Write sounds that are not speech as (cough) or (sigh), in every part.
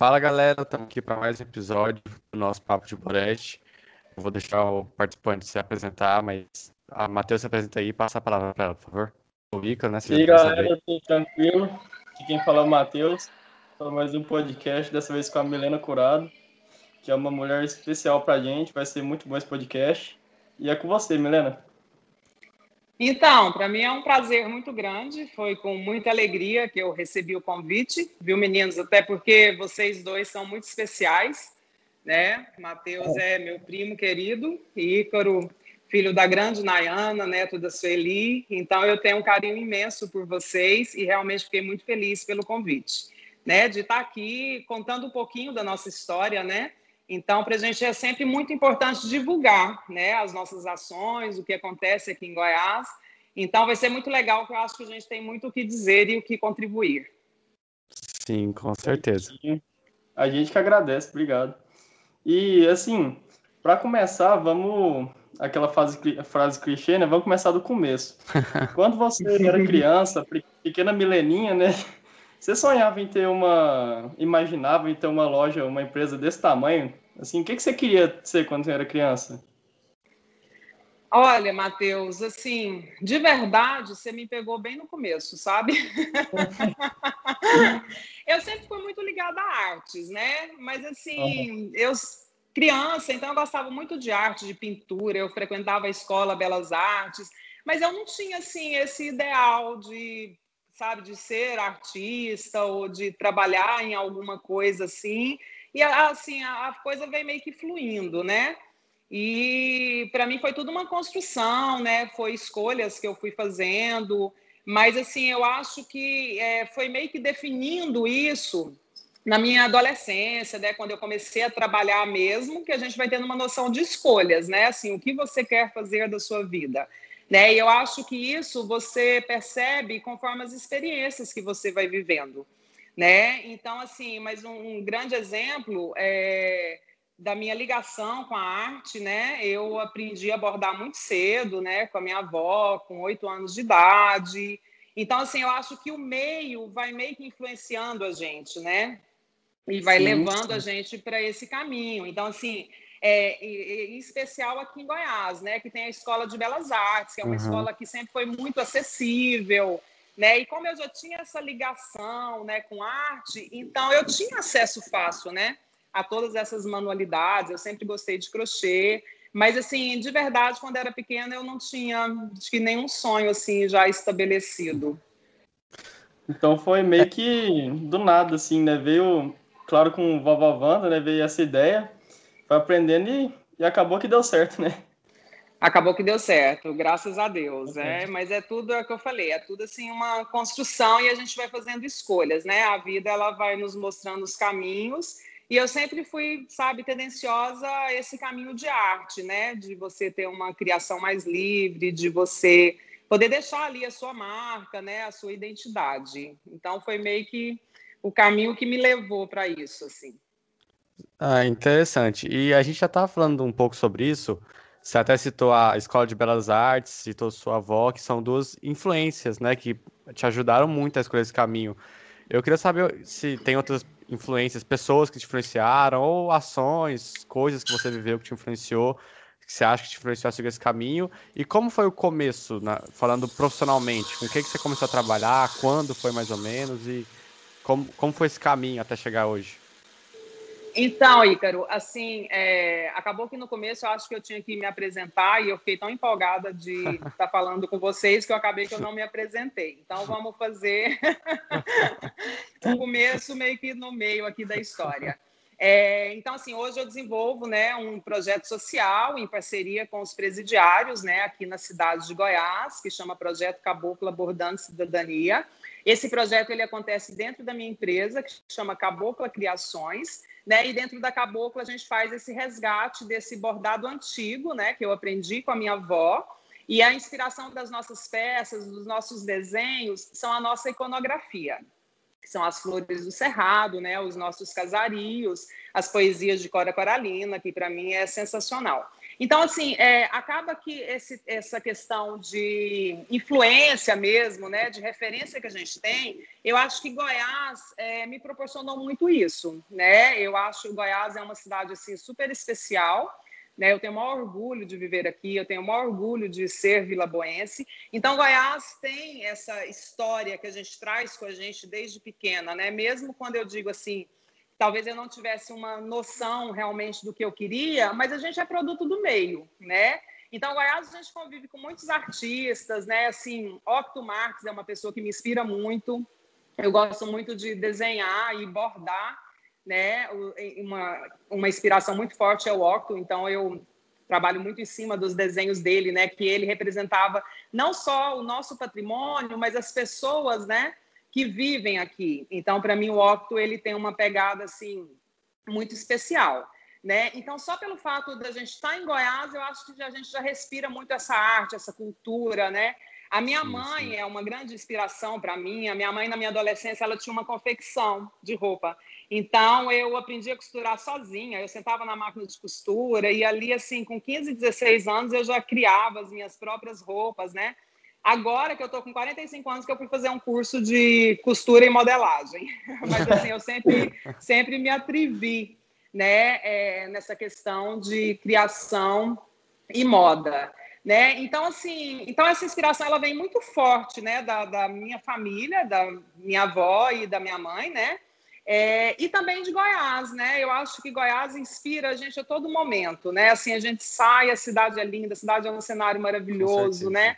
Fala galera, estamos aqui para mais um episódio do nosso Papo de Boreste. Eu vou deixar o participante se apresentar, mas a Matheus se apresenta aí e passa a palavra para ela, por favor. O Ica, né? E galera, tudo tranquilo? Aqui quem fala é o Matheus. Para mais um podcast, dessa vez com a Milena Curado, que é uma mulher especial para a gente. Vai ser muito bom esse podcast. E é com você, Milena. Então, para mim é um prazer muito grande. Foi com muita alegria que eu recebi o convite, viu, meninos? Até porque vocês dois são muito especiais, né? Matheus é meu primo querido, e Ícaro, filho da grande Nayana, neto da Sueli. Então, eu tenho um carinho imenso por vocês e realmente fiquei muito feliz pelo convite, né? De estar aqui contando um pouquinho da nossa história, né? Então, para a gente é sempre muito importante divulgar né, as nossas ações, o que acontece aqui em Goiás. Então, vai ser muito legal, porque eu acho que a gente tem muito o que dizer e o que contribuir. Sim, com certeza. A gente que agradece, obrigado. E, assim, para começar, vamos. Aquela frase, frase clichê, né? Vamos começar do começo. (laughs) Quando você era criança, pequena mileninha, né? Você sonhava em ter uma. Imaginava em ter uma loja, uma empresa desse tamanho? Assim, o que, que você queria ser quando você era criança? Olha, Matheus, assim, de verdade, você me pegou bem no começo, sabe? (laughs) eu sempre fui muito ligada a artes, né? Mas, assim, eu, criança, então eu gostava muito de arte, de pintura, eu frequentava a escola Belas Artes, mas eu não tinha, assim, esse ideal de sabe, de ser artista ou de trabalhar em alguma coisa assim. E assim, a, coisa vem meio que fluindo, né? E para mim foi tudo uma construção, né? Foi escolhas que eu fui fazendo, mas assim, eu acho que é, foi meio que definindo isso na minha adolescência, né, quando eu comecei a trabalhar mesmo, que a gente vai tendo uma noção de escolhas, né, assim, o que você quer fazer da sua vida. Né? E eu acho que isso você percebe conforme as experiências que você vai vivendo. Né? Então, assim, mas um, um grande exemplo é da minha ligação com a arte, né? Eu aprendi a bordar muito cedo, né? Com a minha avó, com oito anos de idade. Então, assim, eu acho que o meio vai meio que influenciando a gente, né? E vai sim, levando sim. a gente para esse caminho. Então, assim, é, em especial aqui em Goiás, né, que tem a Escola de Belas Artes, que é uma uhum. escola que sempre foi muito acessível, né, e como eu já tinha essa ligação, né, com arte, então eu tinha acesso fácil, né, a todas essas manualidades, eu sempre gostei de crochê, mas assim, de verdade, quando era pequena, eu não tinha que nenhum sonho assim já estabelecido. Então foi meio que do nada, assim, né? Veio, claro, com vovó Wanda, né? Veio essa ideia foi aprendendo e, e acabou que deu certo, né? Acabou que deu certo, graças a Deus, é, mas é tudo é o que eu falei, é tudo assim uma construção e a gente vai fazendo escolhas, né? A vida ela vai nos mostrando os caminhos e eu sempre fui, sabe, tendenciosa a esse caminho de arte, né? De você ter uma criação mais livre, de você poder deixar ali a sua marca, né? A sua identidade. Então foi meio que o caminho que me levou para isso, assim. Ah, interessante. E a gente já estava falando um pouco sobre isso. Você até citou a Escola de Belas Artes, citou sua avó, que são duas influências, né, que te ajudaram muito a escolher esse caminho. Eu queria saber se tem outras influências, pessoas que te influenciaram, ou ações, coisas que você viveu que te influenciou, que você acha que te influenciou a seguir esse caminho. E como foi o começo, na, falando profissionalmente? Com o que, que você começou a trabalhar? Quando foi mais ou menos? E como, como foi esse caminho até chegar hoje? Então, Ícaro, assim, é, acabou que no começo eu acho que eu tinha que me apresentar e eu fiquei tão empolgada de estar (laughs) tá falando com vocês que eu acabei que eu não me apresentei. Então, vamos fazer (laughs) o começo meio que no meio aqui da história. É, então, assim, hoje eu desenvolvo né, um projeto social em parceria com os presidiários né, aqui na cidade de Goiás, que chama Projeto Caboclo Abordando Cidadania. Esse projeto ele acontece dentro da minha empresa, que chama Cabocla Criações, né? E dentro da cabocla a gente faz esse resgate desse bordado antigo, né? Que eu aprendi com a minha avó. E a inspiração das nossas peças, dos nossos desenhos, são a nossa iconografia, são as flores do cerrado, né? Os nossos casarios, as poesias de Cora Coralina, que para mim é sensacional. Então, assim, é, acaba que esse, essa questão de influência mesmo, né, de referência que a gente tem, eu acho que Goiás é, me proporcionou muito isso, né? Eu acho que Goiás é uma cidade, assim, super especial, né? Eu tenho o maior orgulho de viver aqui, eu tenho o maior orgulho de ser vilaboense. Então, Goiás tem essa história que a gente traz com a gente desde pequena, né? Mesmo quando eu digo assim, talvez eu não tivesse uma noção realmente do que eu queria, mas a gente é produto do meio, né? Então, Goiás, a gente convive com muitos artistas, né? Assim, Octo Marques é uma pessoa que me inspira muito. Eu gosto muito de desenhar e bordar, né? Uma, uma inspiração muito forte é o Octo, então eu trabalho muito em cima dos desenhos dele, né? Que ele representava não só o nosso patrimônio, mas as pessoas, né? Que vivem aqui. Então, para mim, o Octo ele tem uma pegada assim muito especial. Né? Então, só pelo fato da gente estar em Goiás, eu acho que a gente já respira muito essa arte, essa cultura, né? A minha mãe é uma grande inspiração para mim. A minha mãe, na minha adolescência, ela tinha uma confecção de roupa. Então, eu aprendi a costurar sozinha. Eu sentava na máquina de costura e ali, assim, com 15, 16 anos, eu já criava as minhas próprias roupas, né? Agora que eu estou com 45 anos, que eu fui fazer um curso de costura e modelagem. (laughs) Mas assim, eu sempre, sempre me atrevi né, é, nessa questão de criação e moda. Né? Então, assim, então essa inspiração ela vem muito forte né, da, da minha família, da minha avó e da minha mãe, né? É, e também de Goiás, né? Eu acho que Goiás inspira a gente a todo momento, né? Assim, a gente sai, a cidade é linda, a cidade é um cenário maravilhoso, né?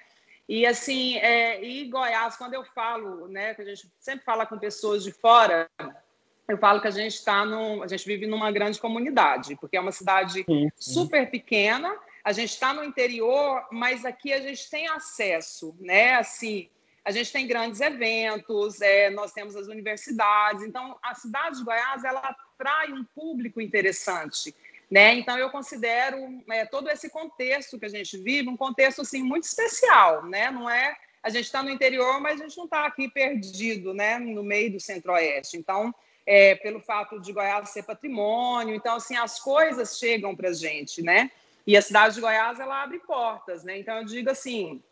E assim, é, e Goiás, quando eu falo, né, que a gente sempre fala com pessoas de fora, eu falo que a gente está a gente vive numa grande comunidade, porque é uma cidade sim, sim. super pequena. A gente está no interior, mas aqui a gente tem acesso, né? Assim, a gente tem grandes eventos, é, nós temos as universidades. Então, a cidade de Goiás ela atrai um público interessante. Né? Então, eu considero é, todo esse contexto que a gente vive um contexto assim, muito especial. Né? Não é a gente está no interior, mas a gente não está aqui perdido né? no meio do centro-oeste. Então, é, pelo fato de Goiás ser patrimônio, então assim as coisas chegam para a gente, né? E a cidade de Goiás ela abre portas, né? Então eu digo assim,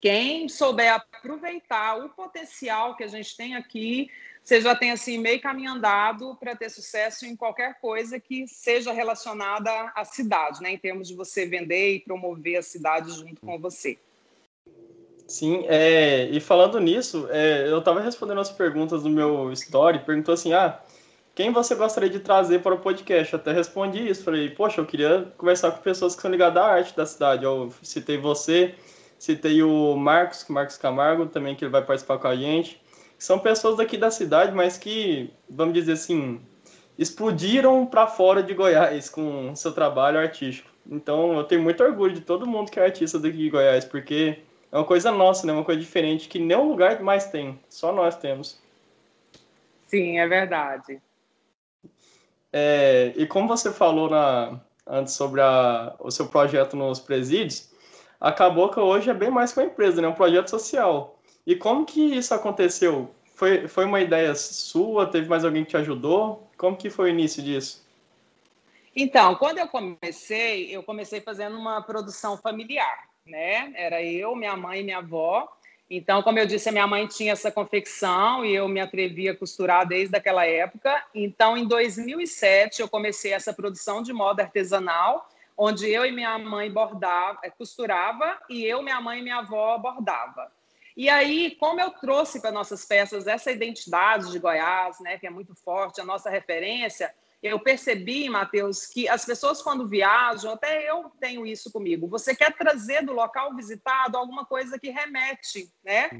quem souber aproveitar o potencial que a gente tem aqui, você já tem assim meio caminho andado para ter sucesso em qualquer coisa que seja relacionada à cidade, né? Em termos de você vender e promover a cidade junto com você. Sim, é, e falando nisso, é, eu estava respondendo as perguntas do meu story, perguntou assim, ah, quem você gostaria de trazer para o podcast? Eu até respondi isso, falei, poxa, eu queria conversar com pessoas que são ligadas à arte da cidade. Eu citei você, citei o Marcos, Marcos Camargo, também que ele vai participar com a gente são pessoas daqui da cidade, mas que, vamos dizer assim, explodiram para fora de Goiás com seu trabalho artístico. Então, eu tenho muito orgulho de todo mundo que é artista daqui de Goiás, porque é uma coisa nossa, né? Uma coisa diferente que nenhum lugar mais tem, só nós temos. Sim, é verdade. É, e como você falou na, antes sobre a, o seu projeto nos presídios, acabou que hoje é bem mais que uma empresa, né? Um projeto social. E como que isso aconteceu? Foi, foi uma ideia sua? Teve mais alguém que te ajudou? Como que foi o início disso? Então, quando eu comecei, eu comecei fazendo uma produção familiar, né? Era eu, minha mãe e minha avó. Então, como eu disse, a minha mãe tinha essa confecção e eu me atrevi a costurar desde aquela época. Então, em 2007, eu comecei essa produção de moda artesanal, onde eu e minha mãe bordava, costurava e eu, minha mãe e minha avó bordava. E aí, como eu trouxe para nossas peças essa identidade de Goiás, né, que é muito forte, a nossa referência, eu percebi, Matheus, que as pessoas quando viajam, até eu tenho isso comigo, você quer trazer do local visitado alguma coisa que remete, né,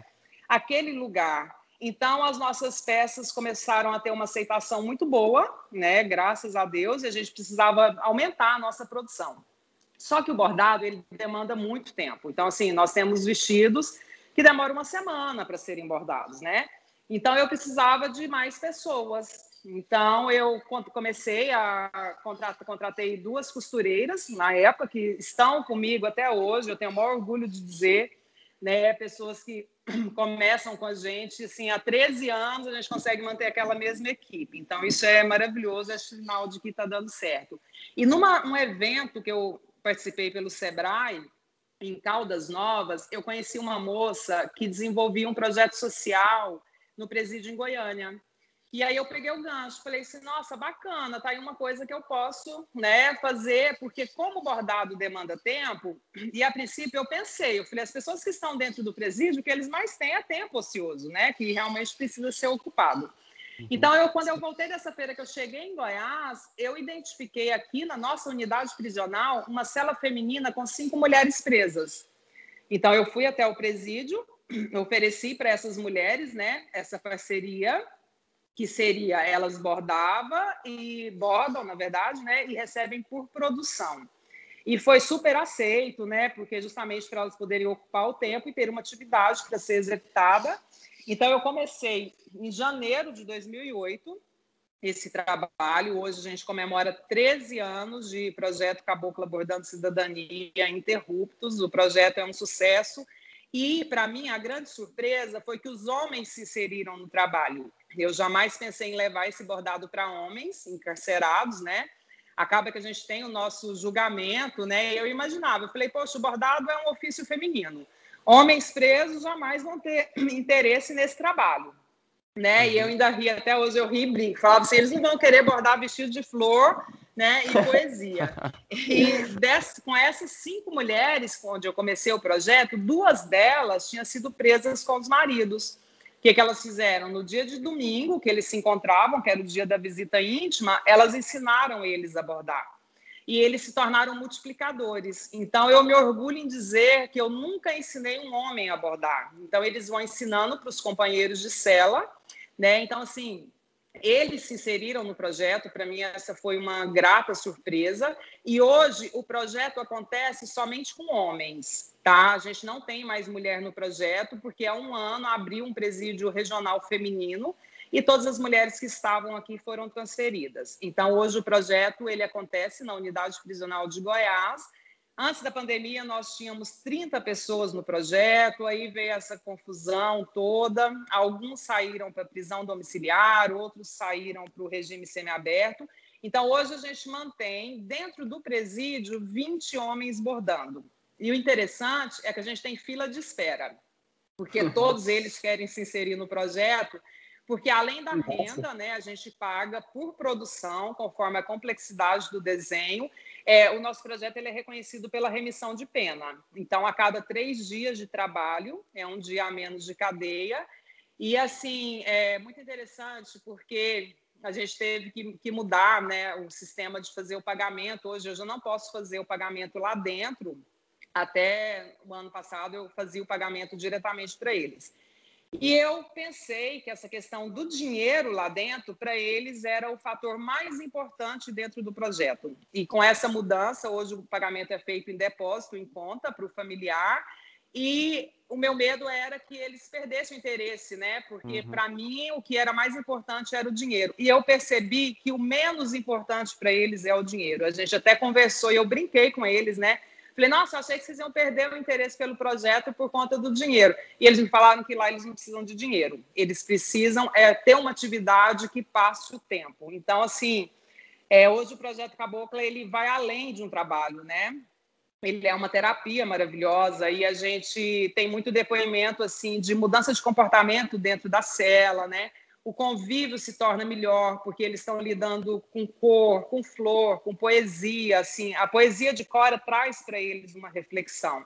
aquele lugar. Então, as nossas peças começaram a ter uma aceitação muito boa, né, graças a Deus, e a gente precisava aumentar a nossa produção. Só que o bordado, ele demanda muito tempo. Então, assim, nós temos vestidos que demora uma semana para serem bordados, né? Então eu precisava de mais pessoas. Então eu comecei a contratar, contratei duas costureiras na época que estão comigo até hoje. Eu tenho o maior orgulho de dizer, né? Pessoas que (clears throat) começam com a gente, assim, há 13 anos a gente consegue manter aquela mesma equipe. Então, isso é maravilhoso, é sinal de que está dando certo. E num um evento que eu participei pelo Sebrae, em Caldas Novas, eu conheci uma moça que desenvolvia um projeto social no presídio em Goiânia. E aí eu peguei o gancho, falei assim, nossa, bacana, tá aí uma coisa que eu posso, né, fazer, porque como bordado demanda tempo, e a princípio eu pensei, eu falei, as pessoas que estão dentro do presídio, que eles mais têm é tempo ocioso, né, que realmente precisa ser ocupado. Uhum. Então, eu, quando eu voltei dessa feira que eu cheguei em Goiás, eu identifiquei aqui na nossa unidade prisional uma cela feminina com cinco mulheres presas. Então, eu fui até o presídio, (clears throat) ofereci para essas mulheres, né, essa parceria, que seria elas bordavam e bordam, na verdade, né, e recebem por produção. E foi super aceito, né, porque justamente para elas poderem ocupar o tempo e ter uma atividade para ser executada. Então eu comecei em janeiro de 2008 esse trabalho. Hoje a gente comemora 13 anos de projeto Cabocla Bordando Cidadania Interruptos. O projeto é um sucesso e, para mim, a grande surpresa foi que os homens se inseriram no trabalho. Eu jamais pensei em levar esse bordado para homens encarcerados, né? Acaba que a gente tem o nosso julgamento, né? Eu imaginava, eu falei, poxa, o bordado é um ofício feminino. Homens presos jamais vão ter (clears throat) interesse nesse trabalho, né? E eu ainda ri, até hoje eu ri e brinco. Falava assim, eles não vão querer bordar vestido de flor, né? E poesia. (laughs) E desse, com essas cinco mulheres, onde eu comecei o projeto, duas delas tinham sido presas com os maridos. O que, que elas fizeram? No dia de domingo, que eles se encontravam, que era o dia da visita íntima, elas ensinaram eles a bordar. E eles se tornaram multiplicadores. Então, eu me orgulho em dizer que eu nunca ensinei um homem a bordar. Então, eles vão ensinando para os companheiros de cela, né? Então, assim, eles se inseriram no projeto, para mim essa foi uma grata surpresa. E hoje o projeto acontece somente com homens, tá? A gente não tem mais mulher no projeto, porque há um ano abriu um presídio regional feminino e todas as mulheres que estavam aqui foram transferidas. Então hoje o projeto ele acontece na unidade prisional de Goiás Antes da pandemia, nós tínhamos 30 pessoas no projeto, aí veio essa confusão toda. Alguns saíram para prisão domiciliar, outros saíram para o regime semiaberto. Então, hoje a gente mantém, dentro do presídio, 20 homens bordando. E o interessante é que a gente tem fila de espera, porque todos eles querem se inserir no projeto, porque além da renda, né, a gente paga por produção, conforme a complexidade do desenho, é, o nosso projeto ele é reconhecido pela remissão de pena. Então, a cada três dias de trabalho, é um dia a menos de cadeia. E, assim, é muito interessante porque a gente teve que, que, mudar né, o sistema de fazer o pagamento. Hoje, eu já não posso fazer o pagamento lá dentro. Até o ano passado, eu fazia o pagamento diretamente para eles. E eu pensei que essa questão do dinheiro lá dentro, para eles, era o fator mais importante dentro do projeto. E com essa mudança, hoje o pagamento é feito em depósito, em conta, para o familiar. E o meu medo era que eles perdessem o interesse, né? Porque uhum. para mim o que era mais importante era o dinheiro. E eu percebi que o menos importante para eles é o dinheiro. A gente até conversou e eu brinquei com eles, né? Falei, nossa, achei que vocês iam perder o interesse pelo projeto por conta do dinheiro. E eles me falaram que lá eles não precisam de dinheiro. Eles precisam é, ter uma atividade que passe o tempo. Então, assim, é, hoje o projeto Cabocla ele vai além de um trabalho, né? Ele é uma terapia maravilhosa e a gente tem muito depoimento assim de mudança de comportamento dentro da cela, né? O convívio se torna melhor, porque eles estão lidando com cor, com flor, com poesia. Assim, a poesia de Cora traz para eles uma reflexão.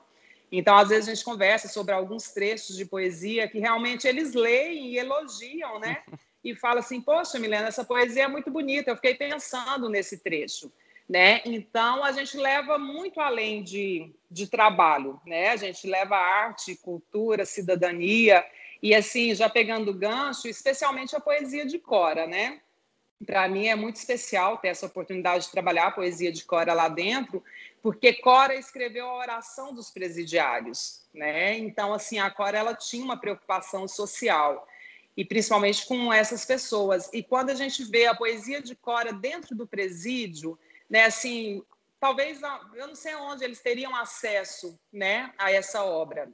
Então, às vezes, a gente conversa sobre alguns trechos de poesia que realmente eles leem e elogiam, né? (laughs) E fala assim: Poxa, Milena, essa poesia é muito bonita, eu fiquei pensando nesse trecho. Né? Então, a gente leva muito além de, de trabalho, né? A gente leva arte, cultura, cidadania e assim, já pegando o gancho, especialmente a poesia de Cora, né? Para mim é muito especial ter essa oportunidade de trabalhar a poesia de Cora lá dentro, porque Cora escreveu a oração dos presidiários, né? Então, assim, a Cora ela tinha uma preocupação social e principalmente com essas pessoas. E quando a gente vê a poesia de Cora dentro do presídio, né, assim, talvez eu não sei onde eles teriam acesso, né, a essa obra.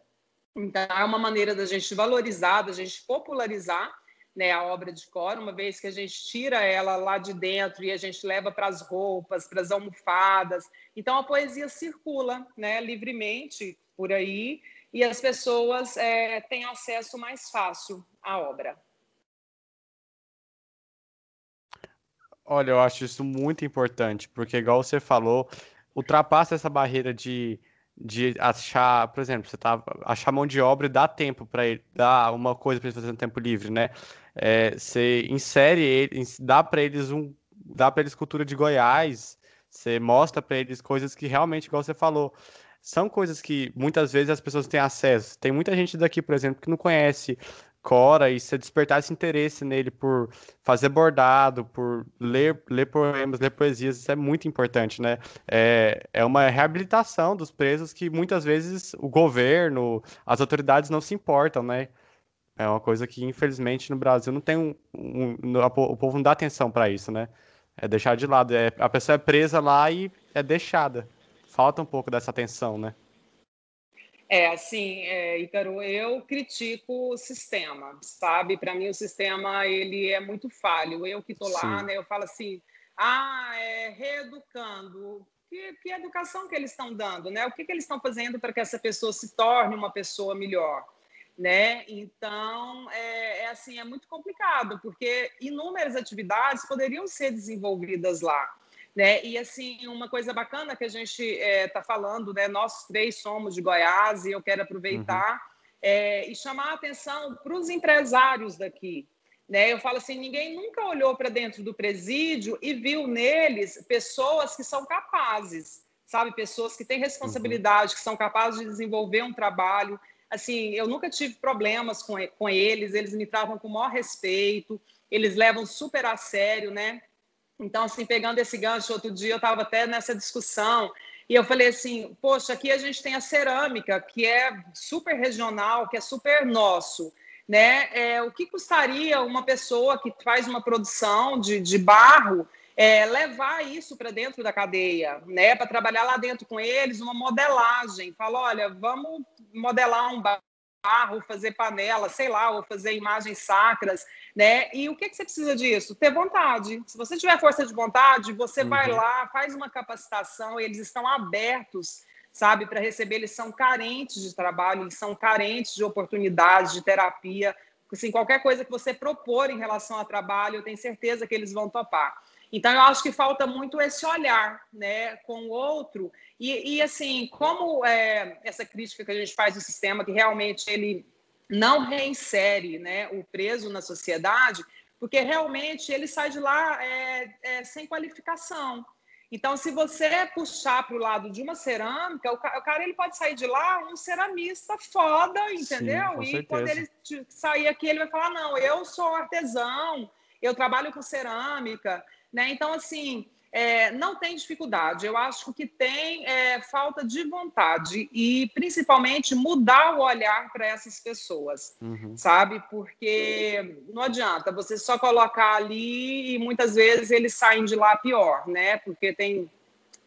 Então, é uma maneira da gente valorizar, da gente popularizar né, a obra de cor, uma vez que a gente tira ela lá de dentro e a gente leva para as roupas, para as almofadas. Então a poesia circula né, livremente por aí e as pessoas é, têm acesso mais fácil à obra. Olha, eu acho isso muito importante, porque igual você falou, ultrapassa essa barreira de de achar, por exemplo, você tá achar mão de obra e dá tempo para ele, dá uma coisa para ele fazer no tempo livre, né? É, você insere ele, dá para eles um, dá para eles cultura de Goiás, você mostra para eles coisas que realmente, igual você falou, são coisas que muitas vezes as pessoas têm acesso. Tem muita gente daqui, por exemplo, que não conhece Cora e se despertar esse interesse nele por fazer bordado, por ler, ler poemas, ler poesias, isso é muito importante, né? É, é uma reabilitação dos presos que muitas vezes o governo, as autoridades não se importam, né? É uma coisa que, infelizmente, no Brasil não tem um. um, o povo não dá atenção para isso, né? É deixar de lado. É, a pessoa é presa lá e é deixada. Falta um pouco dessa atenção, né? É, assim, é, Ícaro, eu critico o sistema, sabe? Para mim o sistema ele é muito falho. Eu que estou lá, né? Eu falo assim, ah, é reeducando. Que, que educação que eles estão dando, né? O que, que eles estão fazendo para que essa pessoa se torne uma pessoa melhor, né? Então, é, é assim, é muito complicado, porque inúmeras atividades poderiam ser desenvolvidas lá. Né? E assim, uma coisa bacana que a gente está é, tá falando, né? nós três somos de Goiás e eu quero aproveitar uhum. é, e chamar a atenção para os empresários daqui. Né? Eu falo assim, ninguém nunca olhou para dentro do presídio e viu neles pessoas que são capazes, sabe? Pessoas que têm responsabilidade, uhum. que são capazes de desenvolver um trabalho. Assim, eu nunca tive problemas com, com eles, eles me tratam com o maior respeito, eles levam super a sério, né? Então, assim, pegando esse gancho, outro dia eu estava até nessa discussão e eu falei assim: poxa, aqui a gente tem a cerâmica, que é super regional, que é super nosso. Né? É, o que custaria uma pessoa que faz uma produção de, de barro é, levar isso para dentro da cadeia, né? Para trabalhar lá dentro com eles, uma modelagem. Fala, olha, vamos modelar um barro barro, fazer panela, sei lá, ou fazer imagens sacras, né? E o que, que você precisa disso? Ter vontade. Se você tiver força de vontade, você uhum. vai lá, faz uma capacitação, eles estão abertos, sabe, para receber. Eles são carentes de trabalho, eles são carentes de oportunidades, de terapia. Assim, qualquer coisa que você propor em relação ao trabalho, eu tenho certeza que eles vão topar. Então, eu acho que falta muito esse olhar né, com o outro. E, e assim, como é, essa crítica que a gente faz do sistema, que realmente ele não reinsere né, o preso na sociedade, porque realmente ele sai de lá é, é, sem qualificação. Então, se você puxar para o lado de uma cerâmica, o cara ele pode sair de lá um ceramista foda, entendeu? Sim, e quando ele sair aqui, ele vai falar: não, eu sou artesão, eu trabalho com cerâmica. Né? Então, assim, é, não tem dificuldade. Eu acho que tem é, falta de vontade e, principalmente, mudar o olhar para essas pessoas, uhum. sabe? Porque não adianta você só colocar ali e muitas vezes eles saem de lá pior, né? Porque tem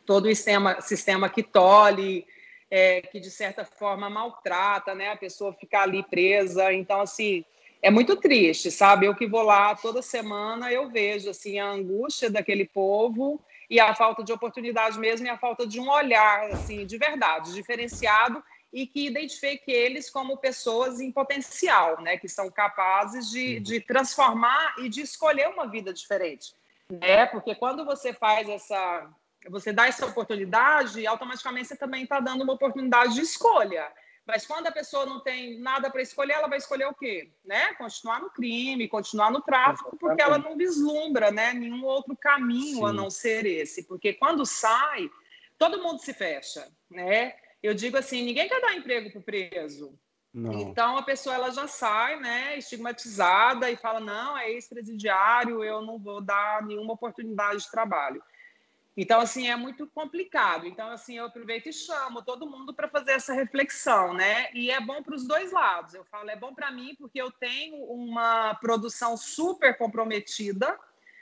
todo o sistema, sistema que tolhe, é, que de certa forma maltrata, né? A pessoa ficar ali presa. Então, assim é muito triste, sabe? Eu que vou lá toda semana, eu vejo assim a angústia daquele povo e a falta de oportunidade mesmo e a falta de um olhar assim de verdade, diferenciado e que identifique eles como pessoas em potencial, né? Que são capazes de, de transformar e de escolher uma vida diferente, né? Porque quando você faz essa você dá essa oportunidade, automaticamente você também está dando uma oportunidade de escolha. Mas quando a pessoa não tem nada para escolher, ela vai escolher o quê? Né? Continuar no crime, continuar no tráfico, porque ela não vislumbra né, nenhum outro caminho Sim. a não ser esse. Porque quando sai, todo mundo se fecha. Né? Eu digo assim, ninguém quer dar emprego para o preso. Não. Então a pessoa ela já sai, né, estigmatizada e fala não, é ex-presidiário, eu não vou dar nenhuma oportunidade de trabalho. Então, assim, é muito complicado. Então, assim, eu aproveito e chamo todo mundo para fazer essa reflexão, né? E é bom para os dois lados. Eu falo, é bom para mim porque eu tenho uma produção super comprometida,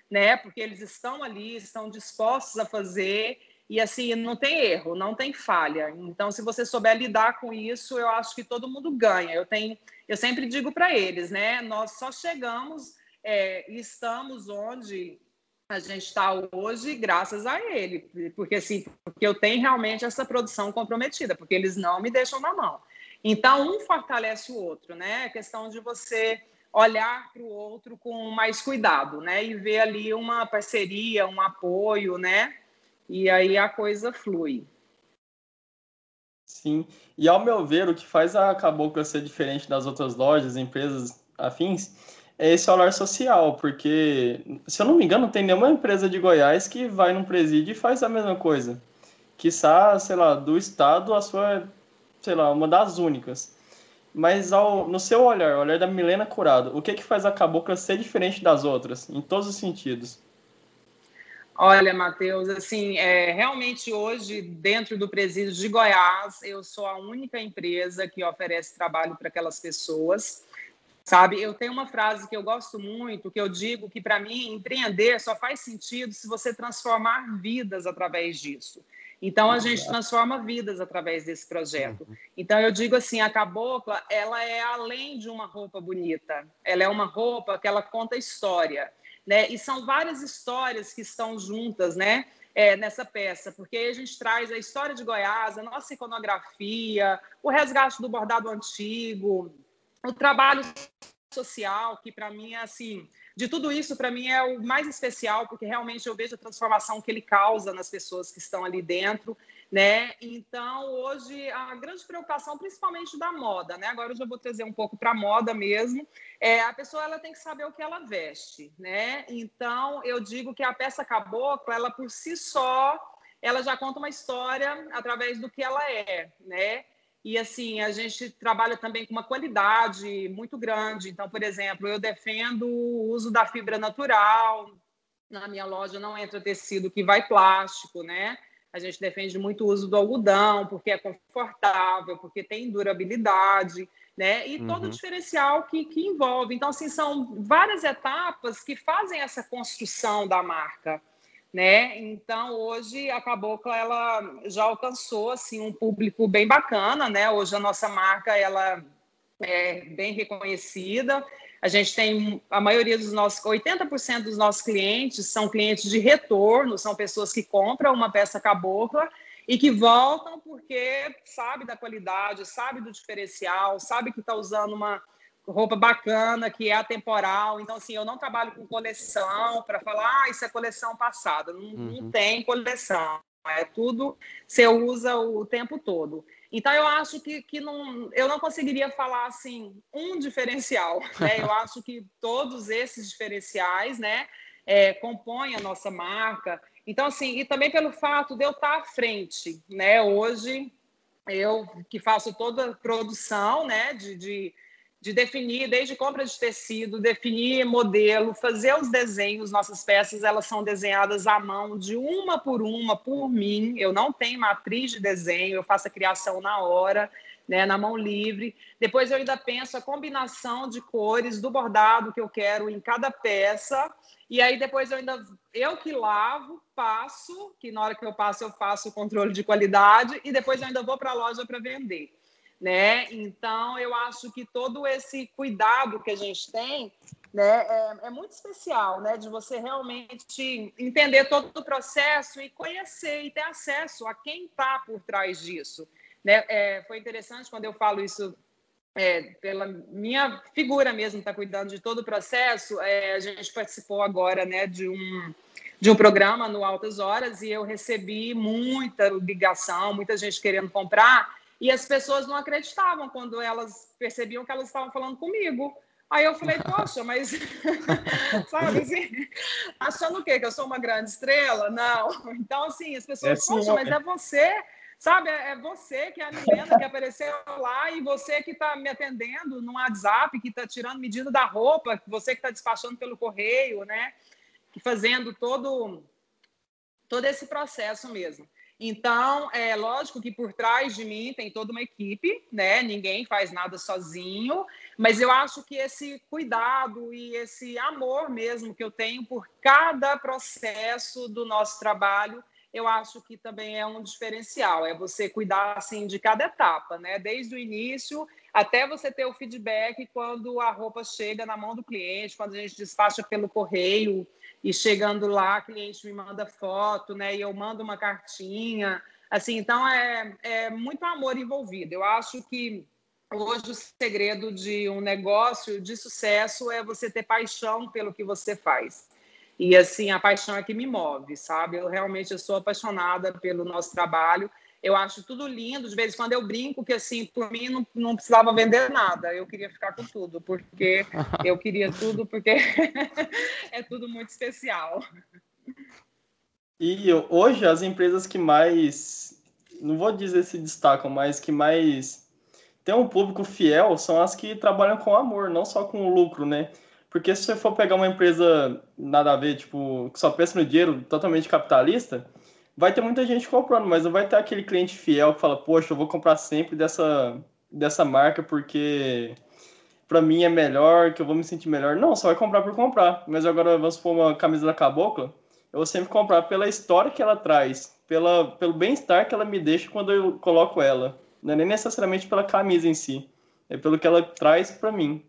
né? Porque eles estão ali, estão dispostos a fazer. E, assim, não tem erro, não tem falha. Então, se você souber lidar com isso, eu acho que todo mundo ganha. Eu tenho, eu sempre digo para eles, né? Nós só chegamos é, estamos onde a gente está hoje graças a ele, porque assim, porque eu tenho realmente essa produção comprometida, porque eles não me deixam na mão. Então, um fortalece o outro, né? A questão de você olhar para o outro com mais cuidado, né? E ver ali uma parceria, um apoio, né? E aí a coisa flui. Sim. E ao meu ver, o que faz a Cabocla ser diferente das outras lojas, empresas afins, é esse olhar social, porque, se eu não me engano, não tem nenhuma empresa de Goiás que vai num presídio e faz a mesma coisa. Que sei lá, do estado, a sua, sei lá, uma das únicas. Mas ao, no seu olhar, o olhar da Milena Curado, o que que faz a Cabocla ser diferente das outras, em todos os sentidos? Olha, Matheus, assim, é, realmente hoje, dentro do presídio de Goiás, eu sou a única empresa que oferece trabalho para aquelas pessoas. Sabe, eu tenho uma frase que eu gosto muito, que eu digo que para mim empreender só faz sentido se você transformar vidas através disso. Então a gente transforma vidas através desse projeto. Uhum. Então eu digo assim, a cabocla, ela é além de uma roupa bonita. Ela é uma roupa que ela conta história, né? E são várias histórias que estão juntas, né? É, nessa peça, porque a gente traz a história de Goiás, a nossa iconografia, o resgate do bordado antigo, o trabalho social, que para mim é assim, de tudo isso, para mim é o mais especial, porque realmente eu vejo a transformação que ele causa nas pessoas que estão ali dentro, né? Então, hoje, a grande preocupação, principalmente da moda, né? Agora eu já vou trazer um pouco para a moda mesmo, é a pessoa ela tem que saber o que ela veste, né? Então, eu digo que a peça cabocla, ela por si só, ela já conta uma história através do que ela é, né? E assim, a gente trabalha também com uma qualidade muito grande. Então, por exemplo, eu defendo o uso da fibra natural. Na minha loja não entra tecido que vai plástico, né? A gente defende muito o uso do algodão, porque é confortável, porque tem durabilidade, né? E todo o uhum. diferencial que, que envolve. Então, assim, são várias etapas que fazem essa construção da marca né? Então hoje a Cabocla ela já alcançou assim um público bem bacana, né? Hoje a nossa marca ela é bem reconhecida. A gente tem a maioria dos nossos, 80% dos nossos clientes são clientes de retorno, são pessoas que compram uma peça cabocla e que voltam porque sabe da qualidade, sabe do diferencial, sabe que está usando uma, roupa bacana, que é atemporal. Então, assim, eu não trabalho com coleção para falar, ah, isso é coleção passada. Não, uhum. não tem coleção. É tudo, você usa o tempo todo. Então, eu acho que, que não, eu não conseguiria falar assim, um diferencial. (laughs) Né? Eu acho que todos esses diferenciais né, é, compõem a nossa marca. Então, assim, e também pelo fato de eu estar à frente. Né? Hoje, eu que faço toda a produção né, de, de de definir, desde compra de tecido, definir modelo, fazer os desenhos. Nossas peças elas são desenhadas à mão, de uma por uma, por mim. Eu não tenho matriz de desenho, eu faço a criação na hora, né, na mão livre. Depois eu ainda penso a combinação de cores do bordado que eu quero em cada peça. E aí depois eu ainda eu que lavo, passo, que na hora que eu passo eu faço o controle de qualidade e depois eu ainda vou para a loja para vender né? Então, eu acho que todo esse cuidado que a gente tem né, é, é, muito especial, né? De você realmente entender todo o processo e conhecer e ter acesso a quem está por trás disso. Né? É, foi interessante quando eu falo isso é, pela minha figura mesmo, está cuidando de todo o processo. É, a gente participou agora, né, de um de um programa no Altas Horas e eu recebi muita ligação, muita gente querendo comprar e as pessoas não acreditavam quando elas percebiam que elas estavam falando comigo. Aí eu falei, poxa, mas (laughs) sabe assim, achando o quê? Que eu sou uma grande estrela? Não. (laughs) Então, assim, as pessoas, é poxa, mas é você, sabe? É, é você que é a Milena que apareceu lá e você que está me atendendo no WhatsApp, que está tirando medida da roupa, você que está despachando pelo correio, né? Fazendo todo, todo esse processo mesmo. Então, é lógico que por trás de mim tem toda uma equipe, né? Ninguém faz nada sozinho, mas eu acho que esse cuidado e esse amor mesmo que eu tenho por cada processo do nosso trabalho eu acho que também é um diferencial, é você cuidar assim de cada etapa, né? Desde o início até você ter o feedback quando a roupa chega na mão do cliente, quando a gente despacha pelo correio e chegando lá, o cliente me manda foto, né? E eu mando uma cartinha, assim, então é, é muito amor envolvido. Eu acho que hoje o segredo de um negócio de sucesso é você ter paixão pelo que você faz. E assim, a paixão é que me move, sabe? Eu realmente eu sou apaixonada pelo nosso trabalho. Eu acho tudo lindo. De vez em quando eu brinco que, assim, por mim não, não precisava vender nada. Eu queria ficar com tudo, porque (laughs) eu queria tudo, porque (laughs) é tudo muito especial. E hoje, as empresas que mais, não vou dizer se destacam, mas que mais tem um público fiel são as que trabalham com amor, não só com lucro, né? Porque se você for pegar uma empresa nada a ver, tipo, que só pensa no dinheiro, totalmente capitalista, vai ter muita gente comprando, mas não vai ter aquele cliente fiel que fala, poxa, eu vou comprar sempre dessa, dessa marca porque para mim é melhor, que eu vou me sentir melhor. Não, só vai comprar por comprar. Mas agora vamos supor uma camisa da Cabocla, eu vou sempre comprar pela história que ela traz, pela, pelo bem-estar que ela me deixa quando eu coloco ela. Não é nem necessariamente pela camisa em si, é pelo que ela traz para mim.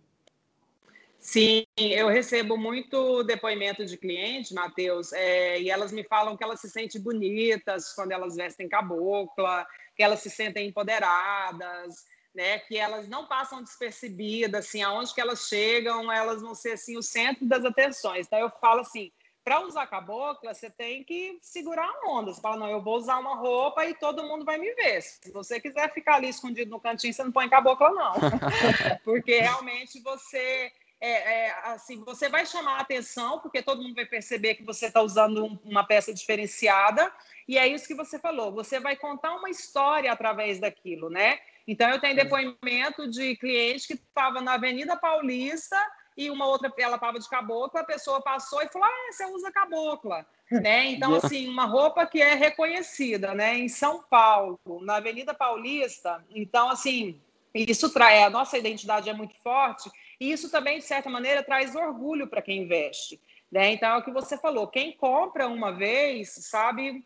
Sim, eu recebo muito depoimento de cliente, Matheus, é, e elas me falam que elas se sentem bonitas quando elas vestem cabocla, que elas se sentem empoderadas, né, que elas não passam despercebidas, assim, aonde que elas chegam, elas vão ser assim o centro das atenções. Então eu falo assim, para usar cabocla, você tem que segurar a onda. Você fala, não, eu vou usar uma roupa e todo mundo vai me ver. Se você quiser ficar ali escondido no cantinho, você não põe cabocla, não. (laughs) Porque realmente você é, é, assim, você vai chamar a atenção, porque todo mundo vai perceber que você está usando um, uma peça diferenciada, e é isso que você falou. Você vai contar uma história através daquilo, né? Então, eu tenho depoimento de cliente que estava na Avenida Paulista e uma outra, ela estava de cabocla, a pessoa passou e falou: Ah, você usa cabocla. (laughs) Né? Então, assim, uma roupa que é reconhecida, né? Em São Paulo, na Avenida Paulista. Então, assim, isso traz, a nossa identidade é muito forte e isso também, de certa maneira, traz orgulho para quem investe. Né? Então, é o que você falou: quem compra uma vez, sabe,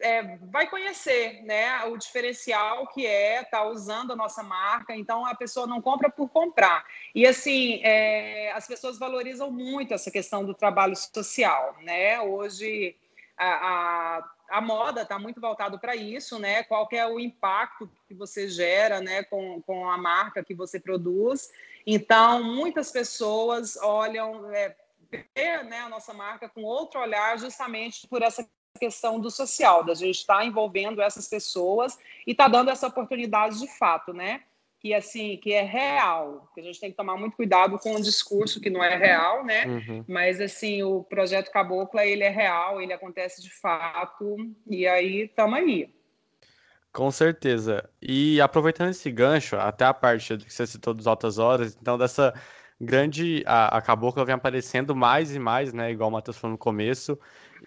é, vai conhecer né, o diferencial que é estar tá usando a nossa marca. Então, a pessoa não compra por comprar. E, assim, é, as pessoas valorizam muito essa questão do trabalho social. Né? Hoje, a, a a moda está muito voltado para isso, né? Qual é o impacto que você gera, né, com, com a marca que você produz. Então, muitas pessoas olham, é, né, a nossa marca com outro olhar, justamente por essa questão do social, da gente estar tá envolvendo essas pessoas e tá dando essa oportunidade de fato, né? Que assim, que é real, que a gente tem que tomar muito cuidado com o discurso que não é real, né? Uhum. Mas assim, o projeto Cabocla ele é real, ele acontece de fato e aí estamos aí. Com certeza. E aproveitando esse gancho, até a parte que você citou dos altas horas, então dessa grande. A, a Cabocla vem aparecendo mais e mais, né? Igual o Matheus falou no começo.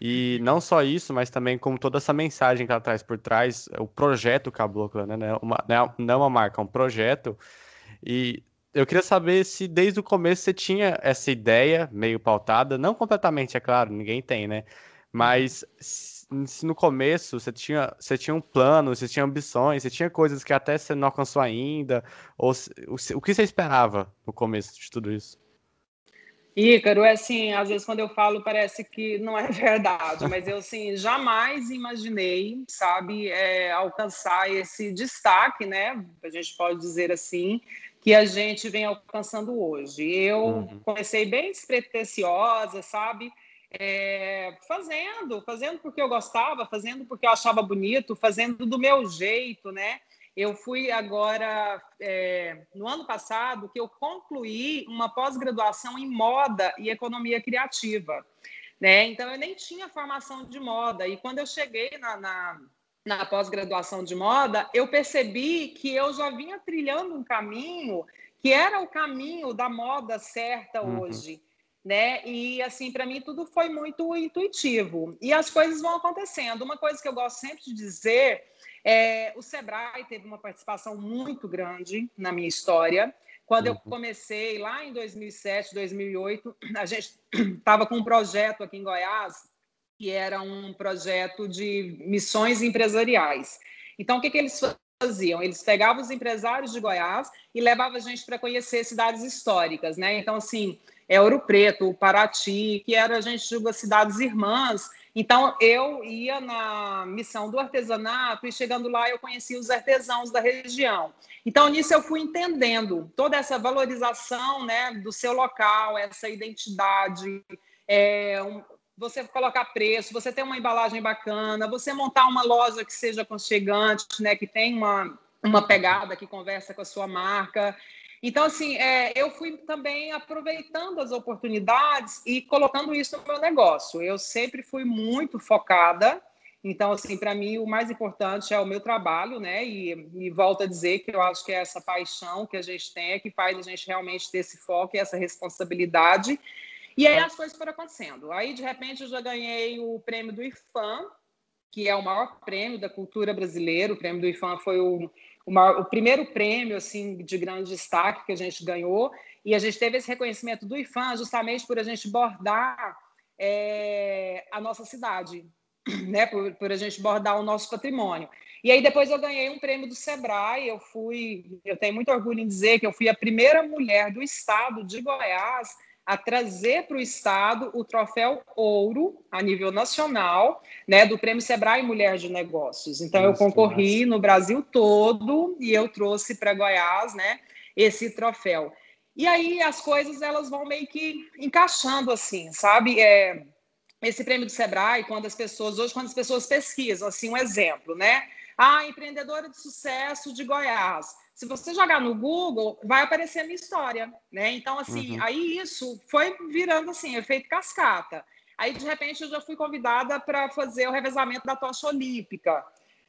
E não só isso, mas também com toda essa mensagem que ela traz por trás, o projeto Cabocla, né? Uma, não é uma marca, é um projeto. E eu queria saber se desde o começo você tinha essa ideia meio pautada, não completamente, é claro, ninguém tem, né? Mas se no começo você tinha, você tinha um plano, você tinha ambições, você tinha coisas que até você não alcançou ainda, ou o, o que você esperava no começo de tudo isso? Ícaro, é assim, às vezes quando eu falo parece que não é (laughs) verdade, mas eu assim, jamais imaginei, sabe, é, alcançar esse destaque, né, a gente pode dizer assim, que a gente vem alcançando hoje. Eu uhum. comecei bem despretensiosa, sabe, é, fazendo, fazendo porque eu gostava, fazendo porque eu achava bonito, fazendo do meu jeito, né? Eu fui agora, é, no ano passado, que eu concluí uma pós-graduação em moda e economia criativa. Né? Então, eu nem tinha formação de moda. E quando eu cheguei na, na, na pós-graduação de moda, eu percebi que eu já vinha trilhando um caminho que era o caminho da moda certa uhum. hoje né? E assim, para mim tudo foi muito intuitivo. E as coisas vão acontecendo. Uma coisa que eu gosto sempre de dizer é o Sebrae teve uma participação muito grande na minha história. Quando eu uhum. comecei lá em 2007, 2008, a gente (clears throat) estava com um projeto aqui em Goiás que era um projeto de missões empresariais. Então, o que, que eles faziam? Eles pegavam os empresários de Goiás e levavam a gente para conhecer cidades históricas, né? Então, assim, é Ouro Preto, Paraty, que era a gente julga cidades irmãs. Então, eu ia na missão do artesanato e chegando lá eu conhecia os artesãos da região. Então, nisso eu fui entendendo toda essa valorização né, do seu local, essa identidade, é, um, você colocar preço, você ter uma embalagem bacana, você montar uma loja que seja aconchegante, né, que tem uma, uma pegada que conversa com a sua marca. Então, assim, é, eu fui também aproveitando as oportunidades e colocando isso no meu negócio. Eu sempre fui muito focada. Então, assim, para mim, o mais importante é o meu trabalho, né? E, e volto a dizer que eu acho que é essa paixão que a gente tem é que faz a gente realmente ter esse foco e essa responsabilidade. E aí as coisas foram acontecendo. Aí, de repente, eu já ganhei o prêmio do IFAM, que é o maior prêmio da cultura brasileira. O prêmio do IFAM foi o, o, maior, o, primeiro prêmio assim de grande destaque que a gente ganhou. E a gente teve esse reconhecimento do IFAM justamente por a gente bordar é, a nossa cidade, né? Por, por, a gente bordar o nosso patrimônio. E aí depois eu ganhei um prêmio do Sebrae. Eu fui, eu tenho muito orgulho em dizer que eu fui a primeira mulher do estado de Goiás a trazer para o Estado o troféu ouro a nível nacional, né, do Prêmio Sebrae Mulher de Negócios. Então, Nossa, eu concorri no Brasil todo e eu trouxe para Goiás, né, esse troféu. E aí as coisas elas vão meio que encaixando assim, sabe? É, esse prêmio do Sebrae, quando as pessoas, hoje, quando as pessoas pesquisam, assim, um exemplo, né? Ah, empreendedora de sucesso de Goiás se você jogar no Google, vai aparecer a minha história, né? Então, assim, uhum. aí isso foi virando, assim, efeito cascata. Aí, de repente, eu já fui convidada para fazer o revezamento da tocha olímpica,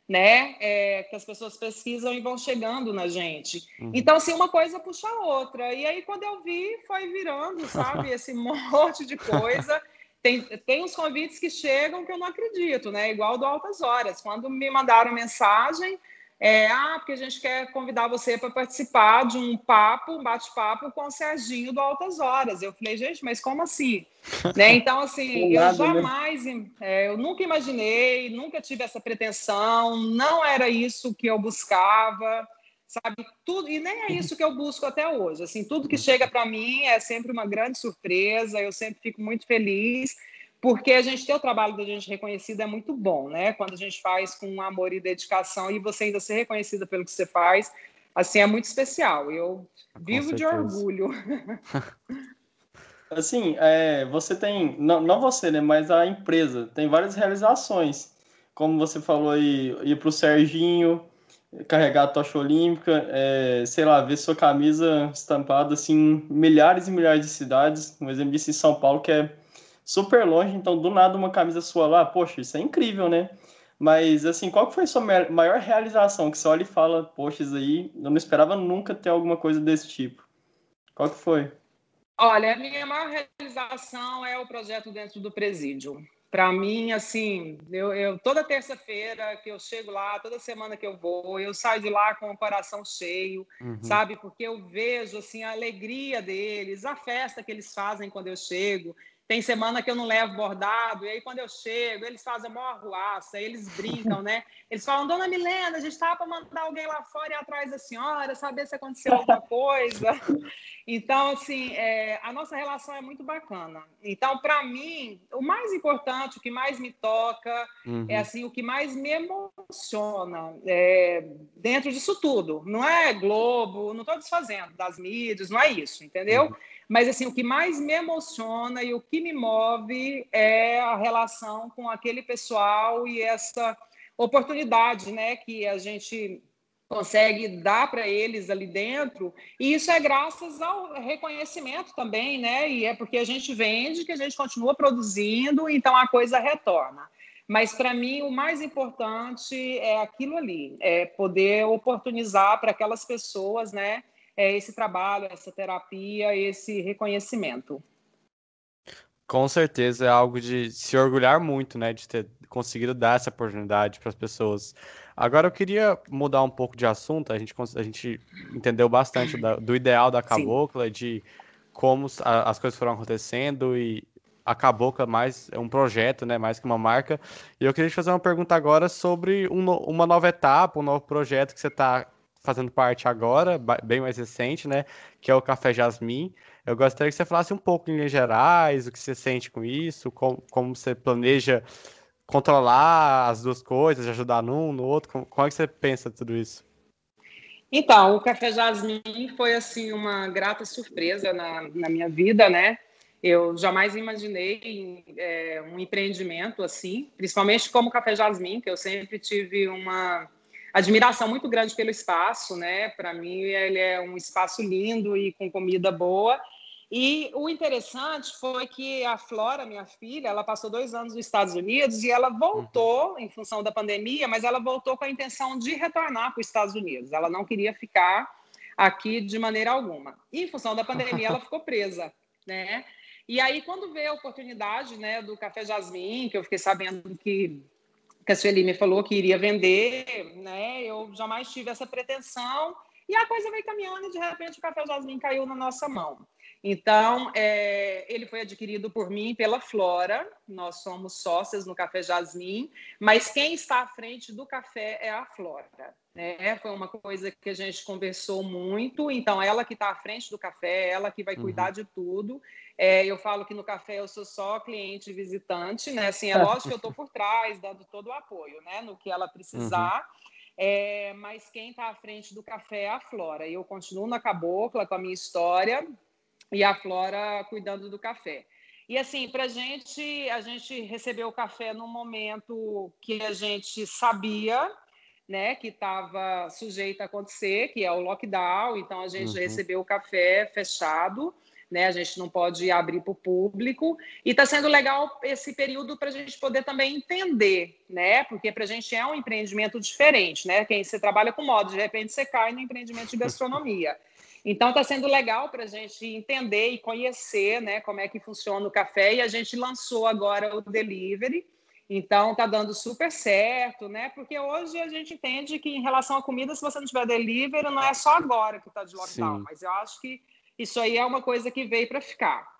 né? É, que as pessoas pesquisam e vão chegando na gente. Uhum. Então, assim, uma coisa puxa a outra. E aí, quando eu vi, foi virando, sabe? (laughs) Esse monte de coisa. Tem, tem uns convites que chegam que eu não acredito, né? Igual do Altas Horas. Quando me mandaram mensagem, é, ah, porque a gente quer convidar você para participar de um papo, um bate-papo com o Serginho do Altas Horas. Eu falei, gente, mas como assim? (laughs) né? Então, assim, eu né? jamais, é, eu nunca imaginei, nunca tive essa pretensão, não era isso que eu buscava, sabe? Tudo, e nem é isso que eu busco até hoje. Assim, tudo que chega para mim é sempre uma grande surpresa, eu sempre fico muito feliz porque a gente ter o trabalho da gente reconhecido é muito bom, né? Quando a gente faz com amor e dedicação e você ainda ser reconhecida pelo que você faz, assim, é muito especial. Eu vivo de orgulho. (laughs) Assim, é, você tem, não, não você, né, mas a empresa tem várias realizações. Como você falou aí, ir para o Serginho, carregar a tocha olímpica, é, sei lá, ver sua camisa estampada assim, em milhares e milhares de cidades. Um exemplo disso em São Paulo, que é super longe, então do nada uma camisa sua lá, poxa, isso é incrível, né? Mas, assim, qual foi a sua maior realização que você olha e fala, poxa, isso aí, eu não esperava nunca ter alguma coisa desse tipo? Qual que foi? Olha, a minha maior realização é o projeto dentro do presídio. Para mim, assim, eu, eu toda terça-feira que eu chego lá, toda semana que eu vou, eu saio de lá com o coração cheio, uhum. sabe? Porque eu vejo assim a alegria deles, a festa que eles fazem quando eu chego. Tem semana que eu não levo bordado, e aí quando eu chego, eles fazem a maior ruaça, eles brincam, né? Eles falam, dona Milena, a gente estava para mandar alguém lá fora e atrás da senhora, saber se aconteceu alguma coisa. Então, assim, é, a nossa relação é muito bacana. Então, para mim, o mais importante, o que mais me toca, uhum. é assim, o que mais me emociona é, dentro disso tudo. Não é Globo, não estou desfazendo das mídias, não é isso, entendeu? Uhum. Mas assim, o que mais me emociona e o que me move é a relação com aquele pessoal e essa oportunidade, né, que a gente consegue dar para eles ali dentro. E isso é graças ao reconhecimento também, né? E é porque a gente vende que a gente continua produzindo, então a coisa retorna. Mas para mim o mais importante é aquilo ali, é poder oportunizar para aquelas pessoas, né, é esse trabalho, essa terapia, esse reconhecimento. Com certeza é algo de se orgulhar muito, né, de ter conseguido dar essa oportunidade para as pessoas. Agora eu queria mudar um pouco de assunto. A gente, a gente entendeu bastante da, do ideal da cabocla, Sim. de como as coisas foram acontecendo e a Cabocla mais é um projeto, né, mais que uma marca. E eu queria te fazer uma pergunta agora sobre um, uma nova etapa, um novo projeto que você está fazendo parte agora, bem mais recente, né, que é o Café Jasmim. Eu gostaria que você falasse um pouco em linhas gerais, o que você sente com isso, como, como você planeja controlar as duas coisas, ajudar num, no outro, como, como é que você pensa tudo isso? Então, o Café Jasmim foi, assim, uma grata surpresa na, na minha vida, né, eu jamais imaginei é, um empreendimento assim, principalmente como o Café Jasmim, que eu sempre tive uma admiração muito grande pelo espaço, né? Para mim, ele é um espaço lindo e com comida boa. E o interessante foi que a Flora, minha filha, ela passou dois anos nos Estados Unidos e ela voltou em função da pandemia, mas ela voltou com a intenção de retornar para os Estados Unidos. Ela não queria ficar aqui de maneira alguma. E em função da pandemia, ela (laughs) ficou presa, né? E aí, quando veio a oportunidade né, do Café Jasmim, que eu fiquei sabendo que, que a Sueli me falou que iria vender, né, eu jamais tive essa pretensão. E a coisa veio caminhando e, de repente, o Café Jasmim caiu na nossa mão. Então, é, ele foi adquirido por mim e pela Flora. Nós somos sócias no Café Jasmim, mas quem está à frente do café é a Flora. Né? Foi uma coisa que a gente conversou muito. Então, ela que está à frente do café, ela que vai uhum. cuidar de tudo. É, eu falo que no café eu sou só cliente visitante, né? Assim, é lógico que eu estou por trás, dando todo o apoio, né? No que ela precisar. Uhum. É, mas quem está à frente do café é a Flora. E eu continuo na cabocla com a minha história e a Flora cuidando do café. E assim, para a gente, a gente recebeu o café num momento que a gente sabia né, que estava sujeito a acontecer, que é o lockdown, então a gente uhum. recebeu o café fechado, né, a gente não pode abrir para o público, e está sendo legal esse período para a gente poder também entender, né, porque para a gente é um empreendimento diferente, né, quem você trabalha com moda, de repente você cai no empreendimento de gastronomia. Então está sendo legal para a gente entender e conhecer né, como é que funciona o café. E a gente lançou agora o delivery. Então está dando super certo, né? Porque hoje a gente entende que em relação à comida, se você não tiver delivery, não é só agora que está de lockdown, Sim. mas eu acho que isso aí é uma coisa que veio para ficar.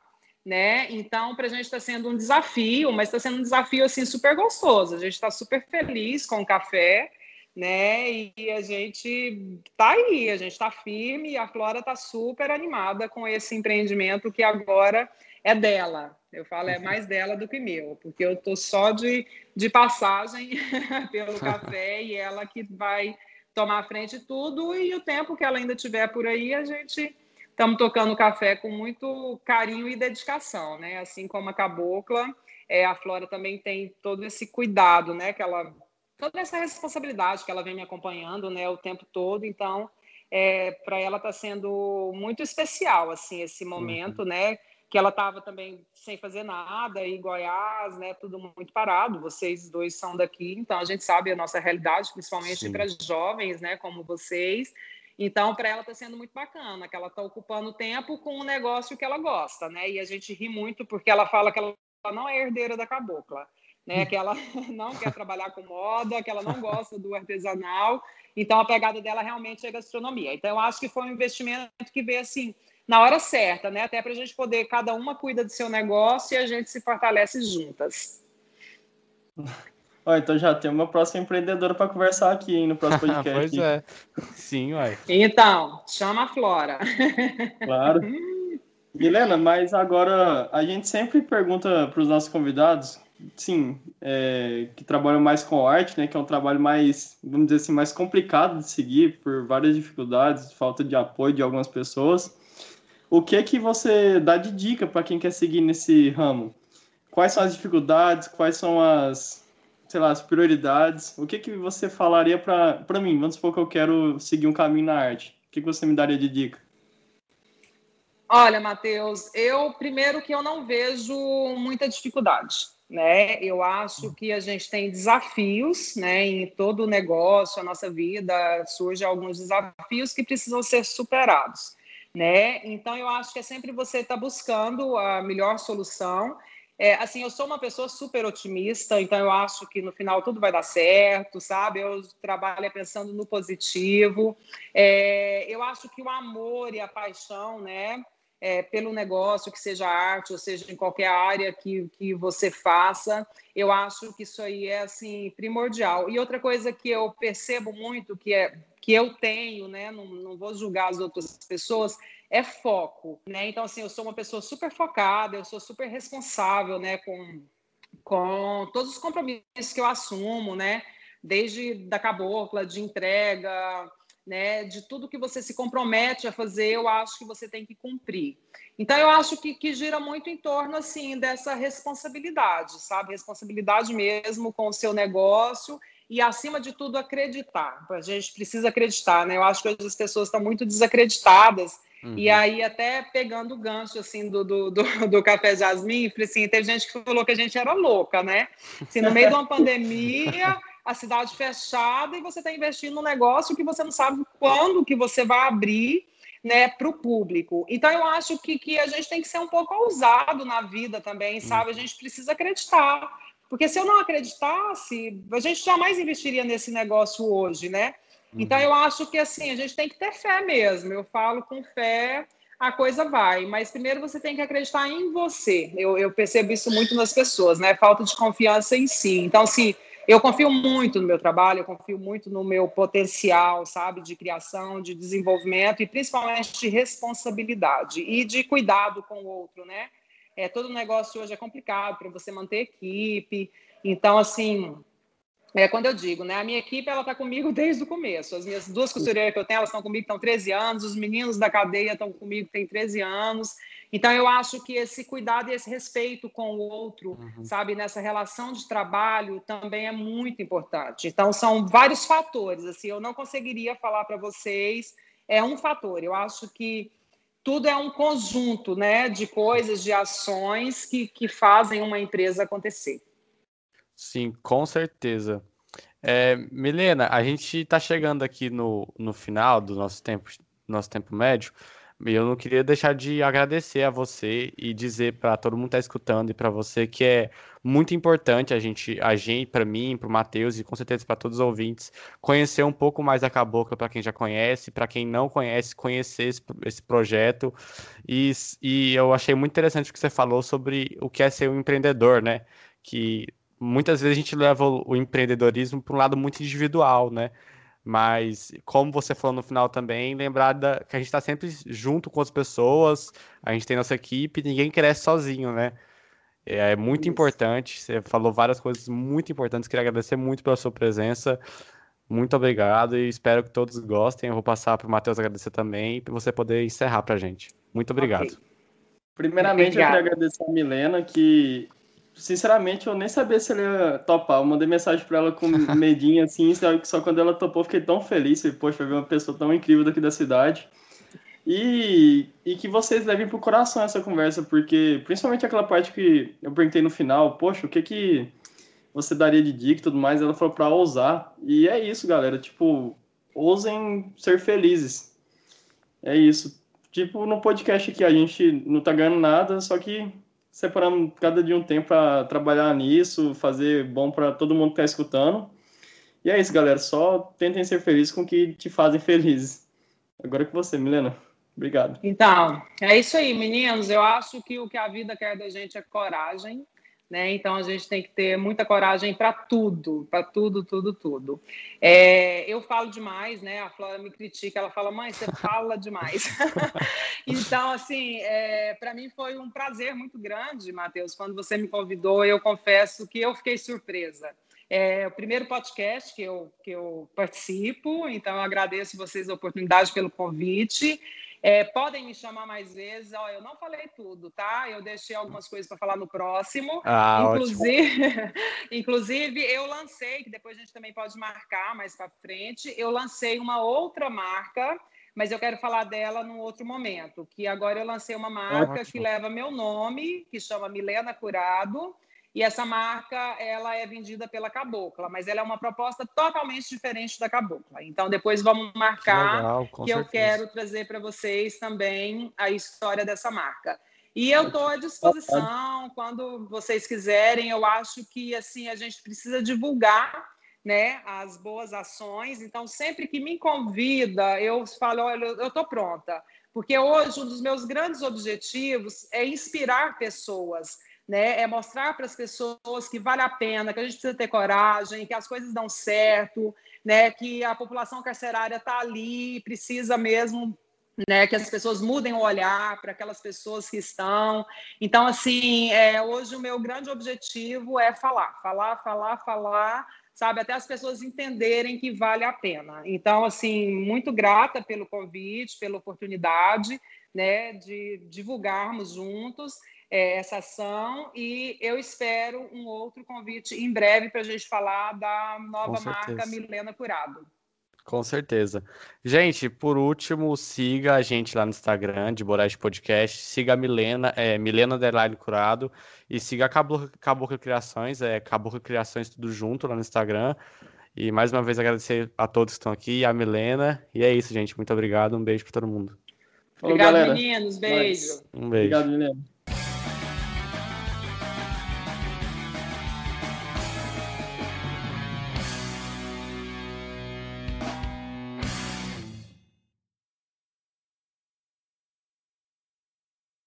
Né? Então, para a gente está sendo um desafio, mas está sendo um desafio assim super gostoso. A gente está super feliz com o café né? E a gente tá aí, a gente está firme e a Flora está super animada com esse empreendimento que agora é dela. Eu falo, é mais dela do que meu, porque eu tô só de, de passagem (laughs) pelo café e ela que vai tomar a frente tudo e o tempo que ela ainda tiver por aí, a gente estamos tocando café com muito carinho e dedicação, né? Assim como a cabocla, é, a Flora também tem todo esse cuidado, né? Que ela toda essa responsabilidade que ela vem me acompanhando, né, o tempo todo. Então, é, para ela está sendo muito especial, assim, esse momento, uhum. né? Que ela estava também sem fazer nada, em Goiás, né? Tudo muito parado. Vocês dois são daqui, então a gente sabe a nossa realidade, principalmente para jovens, né? Como vocês. Então, para ela está sendo muito bacana, que ela está ocupando tempo com um negócio que ela gosta, né? E a gente ri muito porque ela fala que ela não é herdeira da cabocla né? Que ela (laughs) não quer trabalhar com moda, que ela não gosta do artesanal. Então a pegada dela realmente é gastronomia. Então eu acho que foi um investimento que veio assim na hora certa, né? Até para a gente poder cada uma cuida do seu negócio e a gente se fortalece juntas. (laughs) Ó, então já tem uma próxima empreendedora para conversar aqui hein, no próximo (laughs) podcast. pois é. Sim, uai. Então, chama a Flora. (laughs) Claro. Milena, mas agora a gente sempre pergunta para os nossos convidados sim, é, que trabalham mais com arte, né, que é um trabalho mais, vamos dizer assim, mais complicado de seguir por várias dificuldades, falta de apoio de algumas pessoas. O que que você dá de dica para quem quer seguir nesse ramo? Quais são as dificuldades? Quais são as, sei lá, as prioridades? O que que você falaria para mim? Vamos supor que eu quero seguir um caminho na arte. O que que você me daria de dica? Olha, Matheus, eu primeiro que eu não vejo muita dificuldade né? Eu acho que a gente tem desafios, né? Em todo o negócio, a nossa vida, surgem alguns desafios que precisam ser superados, né? Então, eu acho que é sempre você estar tá buscando a melhor solução. É, assim, eu sou uma pessoa super otimista, então eu acho que no final tudo vai dar certo, sabe? Eu trabalho pensando no positivo. É, eu acho que o amor e a paixão, né? é, pelo negócio, que seja arte, ou seja em qualquer área que, que você faça. Eu acho que isso aí é assim primordial. E outra coisa que eu percebo muito que é que eu tenho, né? Não, não vou julgar as outras pessoas, é foco, né? Então assim, eu sou uma pessoa super focada, eu sou super responsável, né? Com com todos os compromissos que eu assumo, né? Desde da cabocla, de entrega, né, de tudo que você se compromete a fazer, eu acho que você tem que cumprir. Então, eu acho que, que gira muito em torno, assim, dessa responsabilidade, sabe? Responsabilidade mesmo com o seu negócio e, acima de tudo, acreditar. A gente precisa acreditar, né? Eu acho que hoje as pessoas estão muito desacreditadas Uhum. E aí, até pegando o gancho assim, do, do, do, (laughs) do Café Jasmim, assim, teve gente que falou que a gente era louca, né? Assim, no meio de uma pandemia, (laughs) a cidade fechada, e você está investindo num negócio que você não sabe quando que você vai abrir né, para o público. Então, eu acho que, que a gente tem que ser um pouco ousado na vida também, sabe? A gente precisa acreditar. Porque se eu não acreditasse, a gente jamais investiria nesse negócio hoje, né? Então, uhum. eu acho que, assim, a gente tem que ter fé mesmo. Eu falo com fé, a coisa vai. Mas primeiro você tem que acreditar em você. Eu, eu percebo isso muito nas pessoas, né? Falta de confiança em si. Então, assim, eu confio muito no meu trabalho, eu confio muito no meu potencial, sabe, de criação, de desenvolvimento e principalmente de responsabilidade e de cuidado com o outro, né? É, todo negócio hoje é complicado para você manter equipe. Então, assim, é quando eu digo, né? A minha equipe ela está comigo (laughs) desde o começo. As minhas duas costureiras que eu tenho, elas estão comigo, estão 13 anos, os meninos da cadeia estão comigo, têm 13 anos. Então, eu acho que esse cuidado e esse respeito com o outro, uhum. sabe, nessa relação de trabalho também é muito importante. Então, são vários fatores. Assim, eu não conseguiria falar para vocês, é um fator. Eu acho que tudo é um conjunto né, de coisas, de ações que, que fazem uma empresa acontecer. Sim, com certeza. É, Milena, a gente está chegando aqui no, no final do nosso tempo, nosso tempo médio. Eu não queria deixar de agradecer a você e dizer para todo mundo que está escutando e para você que é muito importante a gente, a gente, para mim, para o Matheus e com certeza para todos os ouvintes, conhecer um pouco mais da Cabocla para quem já conhece, para quem não conhece, conhecer esse, esse projeto. E, e eu achei muito interessante o que você falou sobre o que é ser um empreendedor, né? Que muitas vezes a gente leva o, empreendedorismo para um lado muito individual, né? Mas, como você falou no final também, lembrar da, que a gente está sempre junto com as pessoas, a gente tem nossa equipe, ninguém cresce sozinho, né? É, é muito Isso. importante, você falou várias coisas muito importantes, queria agradecer muito pela sua presença, muito obrigado e espero que todos gostem. Eu vou passar para o Matheus agradecer também, para você poder encerrar para a gente. Muito obrigado. Okay. Primeiramente, eu queria agradecer a Milena, que sinceramente, eu nem sabia se ele ia topar. Eu mandei mensagem pra ela com (laughs) medinho, assim, só quando ela topou, fiquei tão feliz. E, poxa, ver uma pessoa tão incrível daqui da cidade. E, e que vocês levem pro coração essa conversa, porque principalmente aquela parte que eu perguntei no final, poxa, o que que você daria de dica e tudo mais, ela falou pra ousar. E é isso, galera, tipo, ousem ser felizes. É isso. Tipo, no podcast aqui, a gente não tá ganhando nada, só que separando cada dia um tempo para trabalhar nisso, fazer bom para todo mundo que está escutando. E é isso, galera. Só tentem ser felizes com o que te fazem felizes. Agora é com você, Milena. Obrigado. Então, é isso aí, meninos. Eu acho que o que a vida quer da gente é coragem né? Então a gente tem que ter muita coragem para tudo, para tudo, tudo, tudo. É, eu falo demais, né? A Flora me critica, ela fala, mãe, você fala demais. (laughs) então, assim, é, para mim foi um prazer muito grande, Matheus, quando você me convidou. Eu confesso que eu fiquei surpresa. É o primeiro podcast que eu, que eu participo, então eu agradeço vocês a oportunidade pelo convite. É, podem me chamar mais vezes. Ó, eu não falei tudo, tá? Eu deixei algumas coisas para falar no próximo. Ah, inclusive, (laughs) inclusive, eu lancei, que depois a gente também pode marcar mais para frente. Eu lancei uma outra marca, mas eu quero falar dela num outro momento. Que agora eu lancei uma marca Ótimo. que leva meu nome, que chama Milena Curado. E essa marca, ela é vendida pela Cabocla, mas ela é uma proposta totalmente diferente da Cabocla. Então, depois vamos marcar Legal, que certeza. eu quero trazer para vocês também a história dessa marca. E eu estou à disposição quando vocês quiserem. Eu acho que assim a gente precisa divulgar né, as boas ações. Então, sempre que me convida, eu falo, olha, eu estou pronta porque hoje um dos meus grandes objetivos é inspirar pessoas, né? É mostrar para as pessoas que vale a pena, que a gente precisa ter coragem, que as coisas dão certo, né? Que a população carcerária está ali, precisa mesmo né, que as pessoas mudem o olhar para aquelas pessoas que estão. Então, assim, é, hoje o meu grande objetivo é falar, falar, falar, falar, sabe, até as pessoas entenderem que vale a pena. Então, assim, muito grata pelo convite, pela oportunidade, né, de divulgarmos juntos é, essa ação e eu espero um outro convite em breve para a gente falar da nova marca Milena Curado. Com certeza. Gente, por último, siga a gente lá no Instagram de Borais Podcast, siga a Milena, é, Milena Underline Curado, e siga a Caboclo, Criações, é Caboclo Criações tudo junto lá no Instagram. E mais uma vez agradecer a todos que estão aqui, a Milena. E é isso, gente. Muito obrigado. Um beijo para todo mundo. Falou, Obrigado, galera. meninos. Beijo. Um beijo. Obrigado, Milena.